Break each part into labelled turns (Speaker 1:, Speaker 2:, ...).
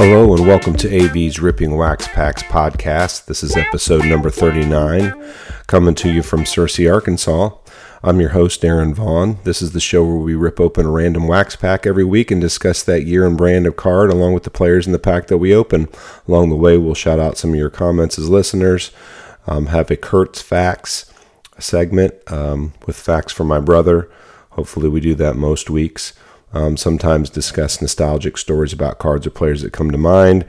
Speaker 1: Hello and welcome to AV's Ripping Wax Packs podcast. This is episode number 39, coming to you from Searcy, Arkansas. I'm your host, Aaron Vaughn. This is the show where we rip open a random wax pack every week and discuss that year and brand of card along with the players in the pack that we open. Along the way, we'll shout out some of your comments as listeners, um, have a Kurtz Facts segment um, with facts from my brother. Hopefully, we do that most weeks. Um, sometimes discuss nostalgic stories about cards or players that come to mind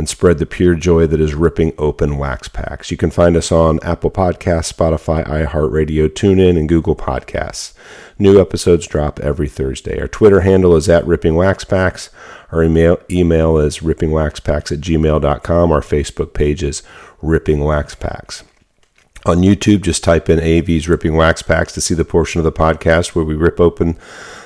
Speaker 1: and spread the pure joy that is ripping open wax packs. You can find us on Apple Podcasts, Spotify, iHeartRadio, TuneIn, and Google Podcasts. New episodes drop every Thursday. Our Twitter handle is at Ripping Wax Packs. Our email, email is rippingwaxpacks at gmail.com. Our Facebook page is Ripping Wax Packs. On YouTube, just type in AV's Ripping Wax Packs to see the portion of the podcast where we rip open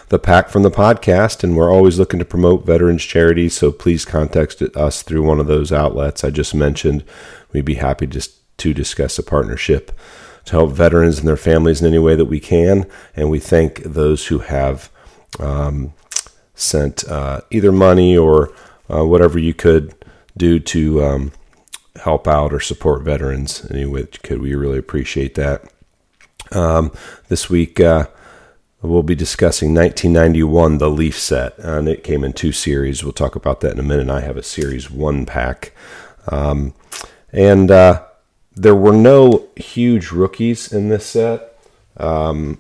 Speaker 1: the pack from the podcast, and we're always looking to promote veterans charities. So please contact us through one of those outlets I just mentioned. We'd be happy to, to discuss a partnership to help veterans and their families in any way that we can. And we thank those who have um, sent uh, either money or uh, whatever you could do to um, help out or support veterans any way that you could. We really appreciate that. Um, this week, uh, We'll be discussing 1991, the Leaf set, and it came in two series. We'll talk about that in a minute. I have a series one pack. Um, and uh, there were no huge rookies in this set. Um,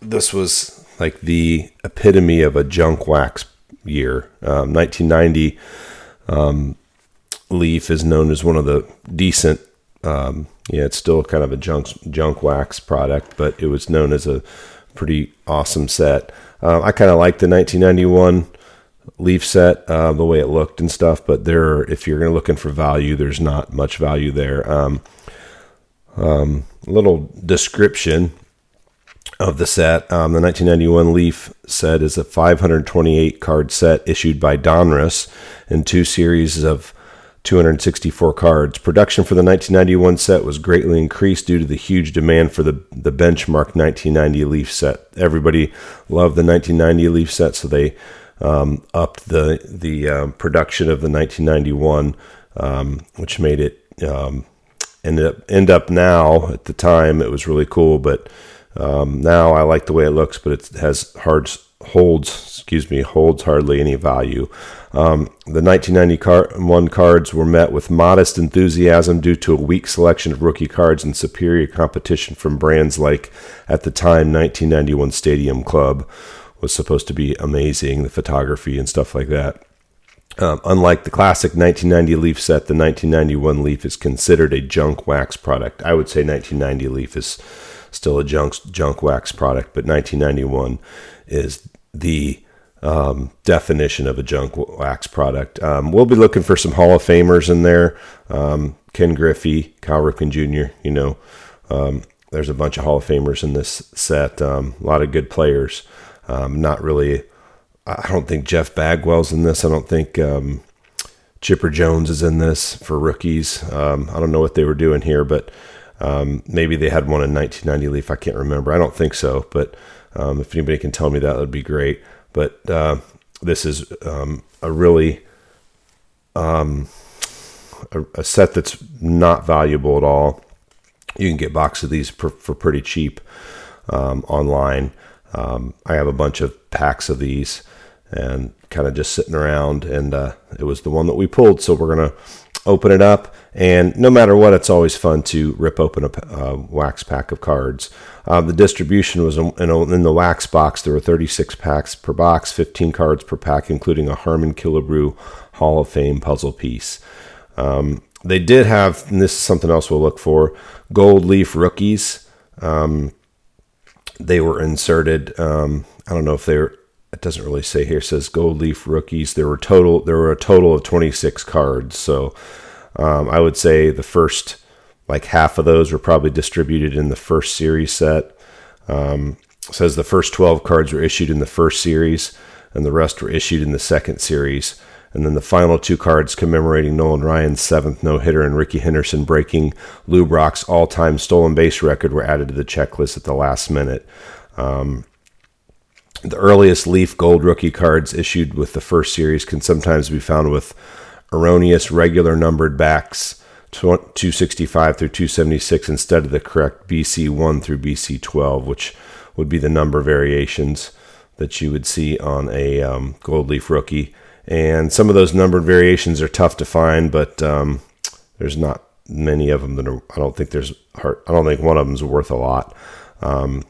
Speaker 1: this was like the epitome of a junk wax year. Um, 1990 um, Leaf is known as one of the decent. Um, yeah, it's still kind of a junk junk wax product, but it was known as a pretty awesome set. Uh, I kind of like the 1991 Leaf set, uh, the way it looked and stuff. But there, if you're looking for value, there's not much value there. Um, um, little description of the set. Um, the 1991 Leaf set is a 528 card set issued by Donruss in two series of 264 cards. Production for the 1991 set was greatly increased due to the huge demand for the, the benchmark 1990 Leaf set. Everybody loved the 1990 Leaf set, so they um, upped the the um, production of the 1991, um, which made it um, end up end up now. At the time, it was really cool, but um, now I like the way it looks, but it has hard holds, excuse me, holds hardly any value. Um, the 1991 cards were met with modest enthusiasm due to a weak selection of rookie cards and superior competition from brands like, at the time, 1991 Stadium Club was supposed to be amazing, the photography and stuff like that. Um, unlike the classic 1990 Leaf set, the 1991 Leaf is considered a junk wax product. I would say 1990 Leaf is still a junk junk wax product, but 1991 is the um, definition of a junk wax product. Um, we'll be looking for some Hall of Famers in there. Um, Ken Griffey, Cal Ripken Jr., you know, um, there's a bunch of Hall of Famers in this set. Um, a lot of good players. Um, not really, I don't think Jeff Bagwell's in this. I don't think Chipper Jones is in this for rookies. I don't know what they were doing here, but maybe they had one in 1990 Leaf. I can't remember. I don't think so, but um, if anybody can tell me that, would be great. But uh, this is um, a really um, a, a, set that's not valuable at all. You can get boxes of these for, for pretty cheap um, online. Um, I have a bunch of packs of these and kind of just sitting around, and uh, it was the one that we pulled. So we're gonna open it up. And no matter what, it's always fun to rip open a uh, wax pack of cards. Uh, the distribution was in, in, the wax box. There were 36 packs per box, 15 cards per pack, including a Harmon Killebrew Hall of Fame puzzle piece. Um, they did have, and this is something else we'll look for, gold leaf rookies. Um, they were inserted. Um, I don't know if they're. It doesn't really say here. It says gold leaf rookies. There were total. There were a total of 26 cards. So um, I would say the first like half of those were probably distributed in the first series set. Um, says the first 12 cards were issued in the first series, and the rest were issued in the second series. And then the final two cards commemorating Nolan Ryan's seventh no hitter and Rickey Henderson breaking Lou Brock's all time stolen base record were added to the checklist at the last minute. Um, The earliest Leaf Gold rookie cards issued with the first series can sometimes be found with erroneous regular numbered backs 265 through 276 instead of the correct BC 1 through BC 12, which would be the number variations that you would see on a um, gold leaf rookie. And some of those numbered variations are tough to find, but um, there's not many of them that are, I don't think there's I don't think one of them is worth a lot. Um,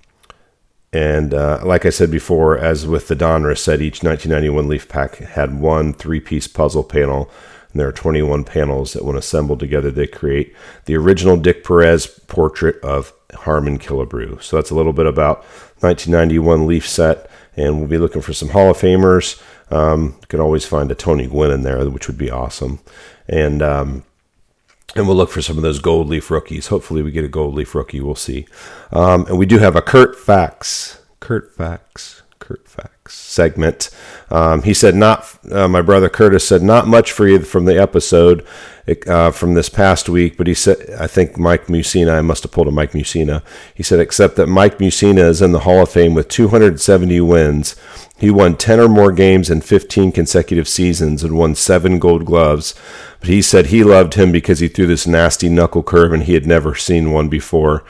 Speaker 1: and uh, like I said before, as with the Donruss set, each 1991 Leaf pack had one three piece puzzle panel and there are 21 panels that, when assembled together, they create the original Dick Perez portrait of Harmon Killebrew. So that's a little bit about 1991 Leaf set, and we'll be looking for some Hall of Famers. Um, you can always find a Tony Gwynn in there, which would be awesome. And um, and we'll look for some of those gold leaf rookies. Hopefully, we get a gold leaf rookie. We'll see. Um, and we do have a Kurt Fax. Kurt Fax. Kurt Fax segment. Um, he said, "Not uh, my brother Curtis said not much for you from the episode uh, from this past week, but he said I think Mike Mussina. I must have pulled a Mike Mussina. He said except that Mike Mussina is in the Hall of Fame with 270 wins. He won 10 or more games in 15 consecutive seasons and won seven Gold Gloves. But he said he loved him because he threw this nasty knuckle curve and he had never seen one before."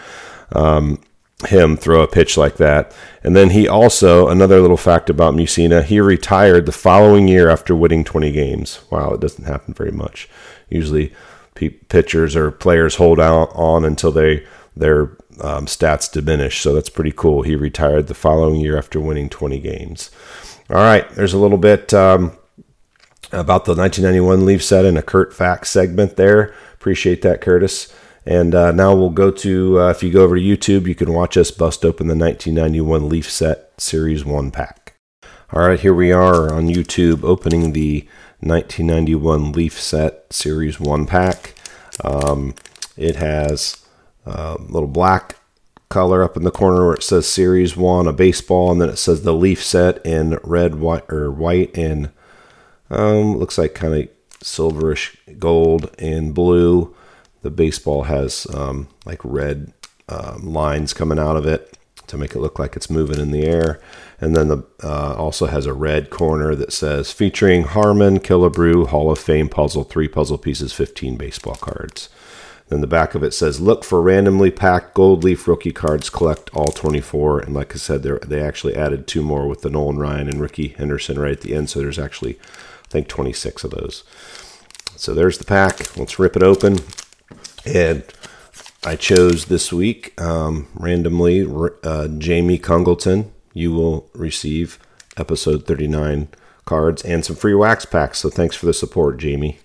Speaker 1: Um, him throw a pitch like that. And then he also, another little fact about Mussina, he retired the following year after winning 20 games. Wow, it doesn't happen very much. Usually, pitchers or players hold out on until they their um, stats diminish. So that's pretty cool. He retired the following year after winning 20 games. All right, there's a little bit um, about the 1991 Leaf set and a Kurt Fax segment there. Appreciate that, Curtis. And uh, now we'll go to, uh, if you go over to YouTube, you can watch us bust open the 1991 Leaf Set Series 1 pack. All right, here we are on YouTube opening the 1991 Leaf Set Series 1 pack. Um, it has a little black color up in the corner where it says Series 1, a baseball, and then it says the Leaf Set in red, white, or white and um, looks like kind of silverish gold and blue the baseball has um, like red um, lines coming out of it to make it look like it's moving in the air. And then the uh, also has a red corner that says featuring Harmon Killebrew Hall of Fame puzzle, three puzzle pieces, 15 baseball cards. Then the back of it says, "Look for randomly packed gold leaf rookie cards. Collect all 24." And like I said, they actually added two more with the Nolan Ryan and Rickey Henderson right at the end. So there's actually, I think, 26 of those. So there's the pack. Let's rip it open. And I chose this week um, randomly uh, Jamie Congleton. You will receive episode 39 cards and some free wax packs. So thanks for the support, Jamie.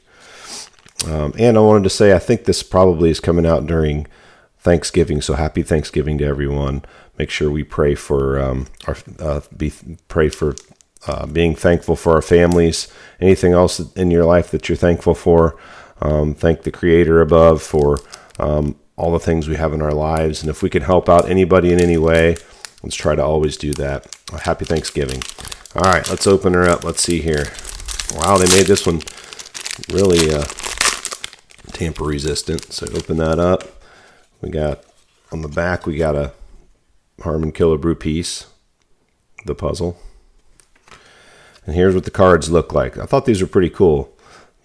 Speaker 1: Um, and I wanted to say I think this probably is coming out during Thanksgiving. So happy Thanksgiving to everyone. Make sure we pray for um, our uh, be pray for uh, being thankful for our families. Anything else in your life that you're thankful for? Um, thank the Creator above for um, all the things we have in our lives. And if we can help out anybody in any way, let's try to always do that. Happy Thanksgiving. All right, let's open her up. Let's see here. Wow, they made this one really uh, tamper resistant. So open that up. We got on the back, we got a Harmon Killebrew piece, the puzzle. And here's what the cards look like. I thought these were pretty cool.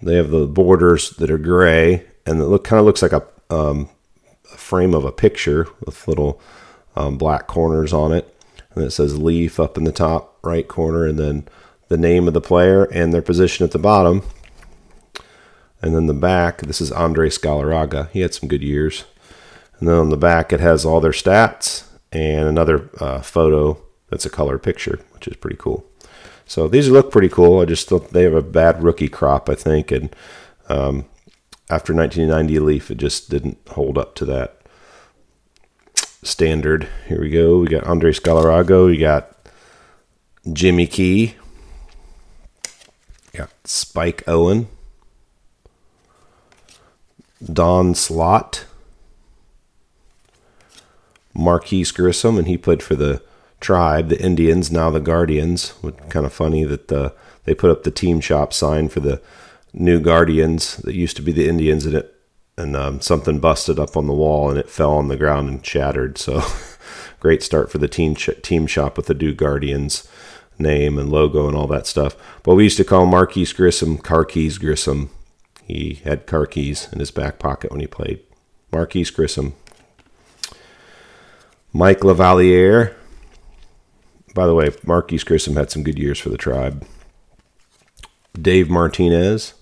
Speaker 1: They have the borders that are gray, and it look kind of looks like a, um, a frame of a picture with little um, black corners on it. And it says Leaf up in the top right corner, and then the name of the player and their position at the bottom. And then the back, this is Andres Galarraga. He had some good years. And then on the back, it has all their stats and another uh, photo that's a color picture, which is pretty cool. So these look pretty cool. I just thought they have a bad rookie crop, I think, and um, after 1990 Leaf, it just didn't hold up to that standard. Here we go. We got Andre Galarraga. We got Jimmy Key. We got Spike Owen. Don Slaught. Marquis Grissom, and he played for the tribe, the Indians, now the Guardians. Kind of funny that the, they put up the team shop sign for the new Guardians that used to be the Indians, and it and um, something busted up on the wall and it fell on the ground and shattered. So great start for the team sh- team shop with the new Guardians name and logo and all that stuff. But we used to call Marquis Grissom Carkeys Grissom. He had car keys in his back pocket when he played. Marquis Grissom. Mike LaValliere. By the way, Marquis Grissom had some good years for the tribe. Dave Martinez.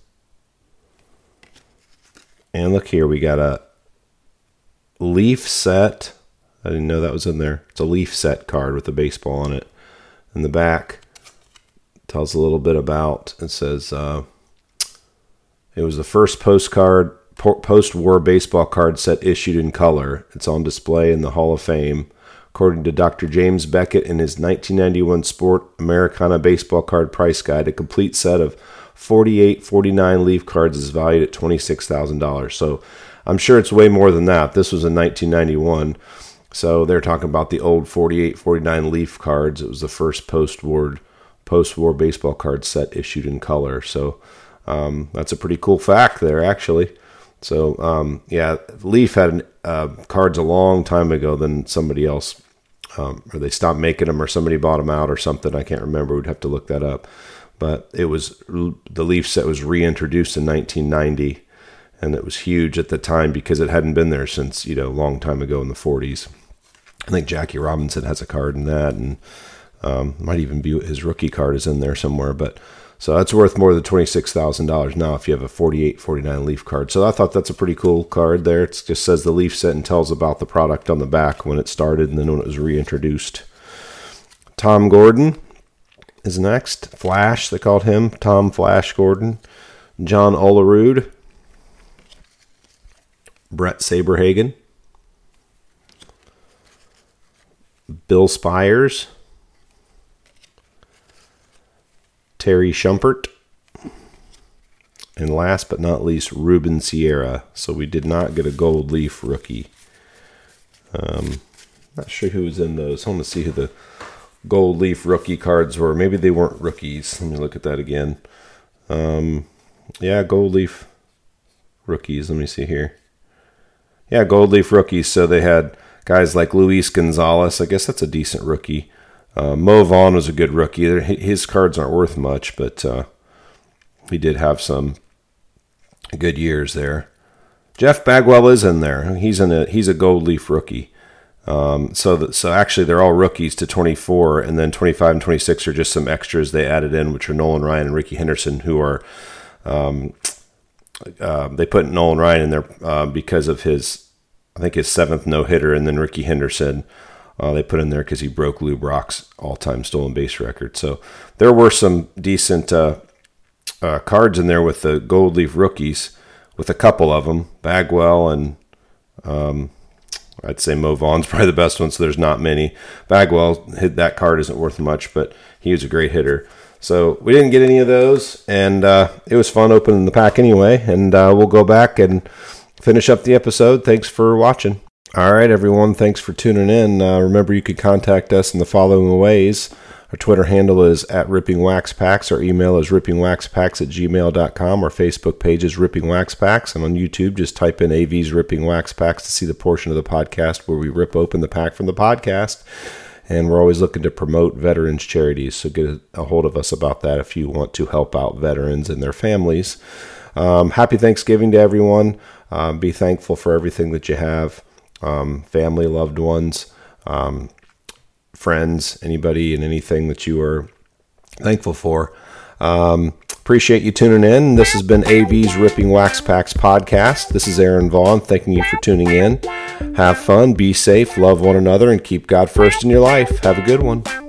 Speaker 1: And look here, we got a leaf set. I didn't know that was in there. It's a leaf set card with a baseball on it. In the back, tells a little bit about. It says uh, it was the first postcard, post-war baseball card set issued in color. It's on display in the Hall of Fame. According to Dr. James Beckett in his 1991 Sport Americana Baseball Card Price Guide, a complete set of 48 49 leaf cards is valued at $26,000. So I'm sure it's way more than that. This was in 1991. So they're talking about the old 48 49 leaf cards. It was the first post war post war baseball card set issued in color. So um, that's a pretty cool fact there, actually. So um, yeah, Leaf had uh, cards a long time ago than somebody else, um, or they stopped making them, or somebody bought them out, or something. I can't remember. We'd have to look that up. But it was the Leaf set was reintroduced in 1990, and it was huge at the time because it hadn't been there since you know a long time ago in the 40s. I think Jackie Robinson has a card in that, and um, might even be his rookie card is in there somewhere. But so that's worth more than $26,000 now if you have a 48 49 Leaf card. So I thought that's a pretty cool card there. It just says the Leaf set and tells about the product on the back when it started and then when it was reintroduced. Tom Gordon is next. Flash, they called him. Tom Flash Gordon. John Olerud. Bret Saberhagen. Bill Spiers. Terry Shumpert. And last but not least, Ruben Sierra. So we did not get a gold leaf rookie. Um, not sure who was in those. I want to see who the gold leaf rookie cards were. Maybe they weren't rookies. Let me look at that again. Um, yeah, gold leaf rookies. Let me see here. Yeah, gold leaf rookies. So they had guys like Luis Gonzalez. I guess that's a decent rookie. Uh, Mo Vaughn was a good rookie. His cards aren't worth much, but uh, he did have some good years there. Jeff Bagwell is in there. He's in a he's a gold leaf rookie. Um, so so actually they're all rookies to 24, and then 25 and 26 are just some extras they added in, which are Nolan Ryan and Rickey Henderson, who are um, uh, they put Nolan Ryan in there uh, because of his I think his seventh no hitter, and then Rickey Henderson uh, they put in there because he broke Lou Brock's all-time stolen base record. So there were some decent uh, uh, cards in there with the gold leaf rookies, with a couple of them, Bagwell and um, I'd say Mo Vaughn's probably the best one. So there's not many. Bagwell hit that card isn't worth much, but he was a great hitter. So we didn't get any of those, and uh, it was fun opening the pack anyway. And uh, we'll go back and finish up the episode. Thanks for watching. All right, everyone. Thanks for tuning in. Uh, remember, you can contact us in the following ways. Our Twitter handle is at Ripping Wax Packs. Our email is rippingwaxpacks at gmail.com. Our Facebook page is Ripping Wax Packs. And on YouTube, just type in AV's Ripping Wax Packs to see the portion of the podcast where we rip open the pack from the podcast. And we're always looking to promote veterans charities. So get a hold of us about that if you want to help out veterans and their families. Um, happy Thanksgiving to everyone. Um, be thankful for everything that you have um, family, loved ones, um, friends, anybody, and anything that you are thankful for. Um, appreciate you tuning in. This has been AV's Ripping Wax Packs podcast. This is Aaron Vaughn. Thanking you for tuning in. Have fun, be safe, love one another, and keep God first in your life. Have a good one.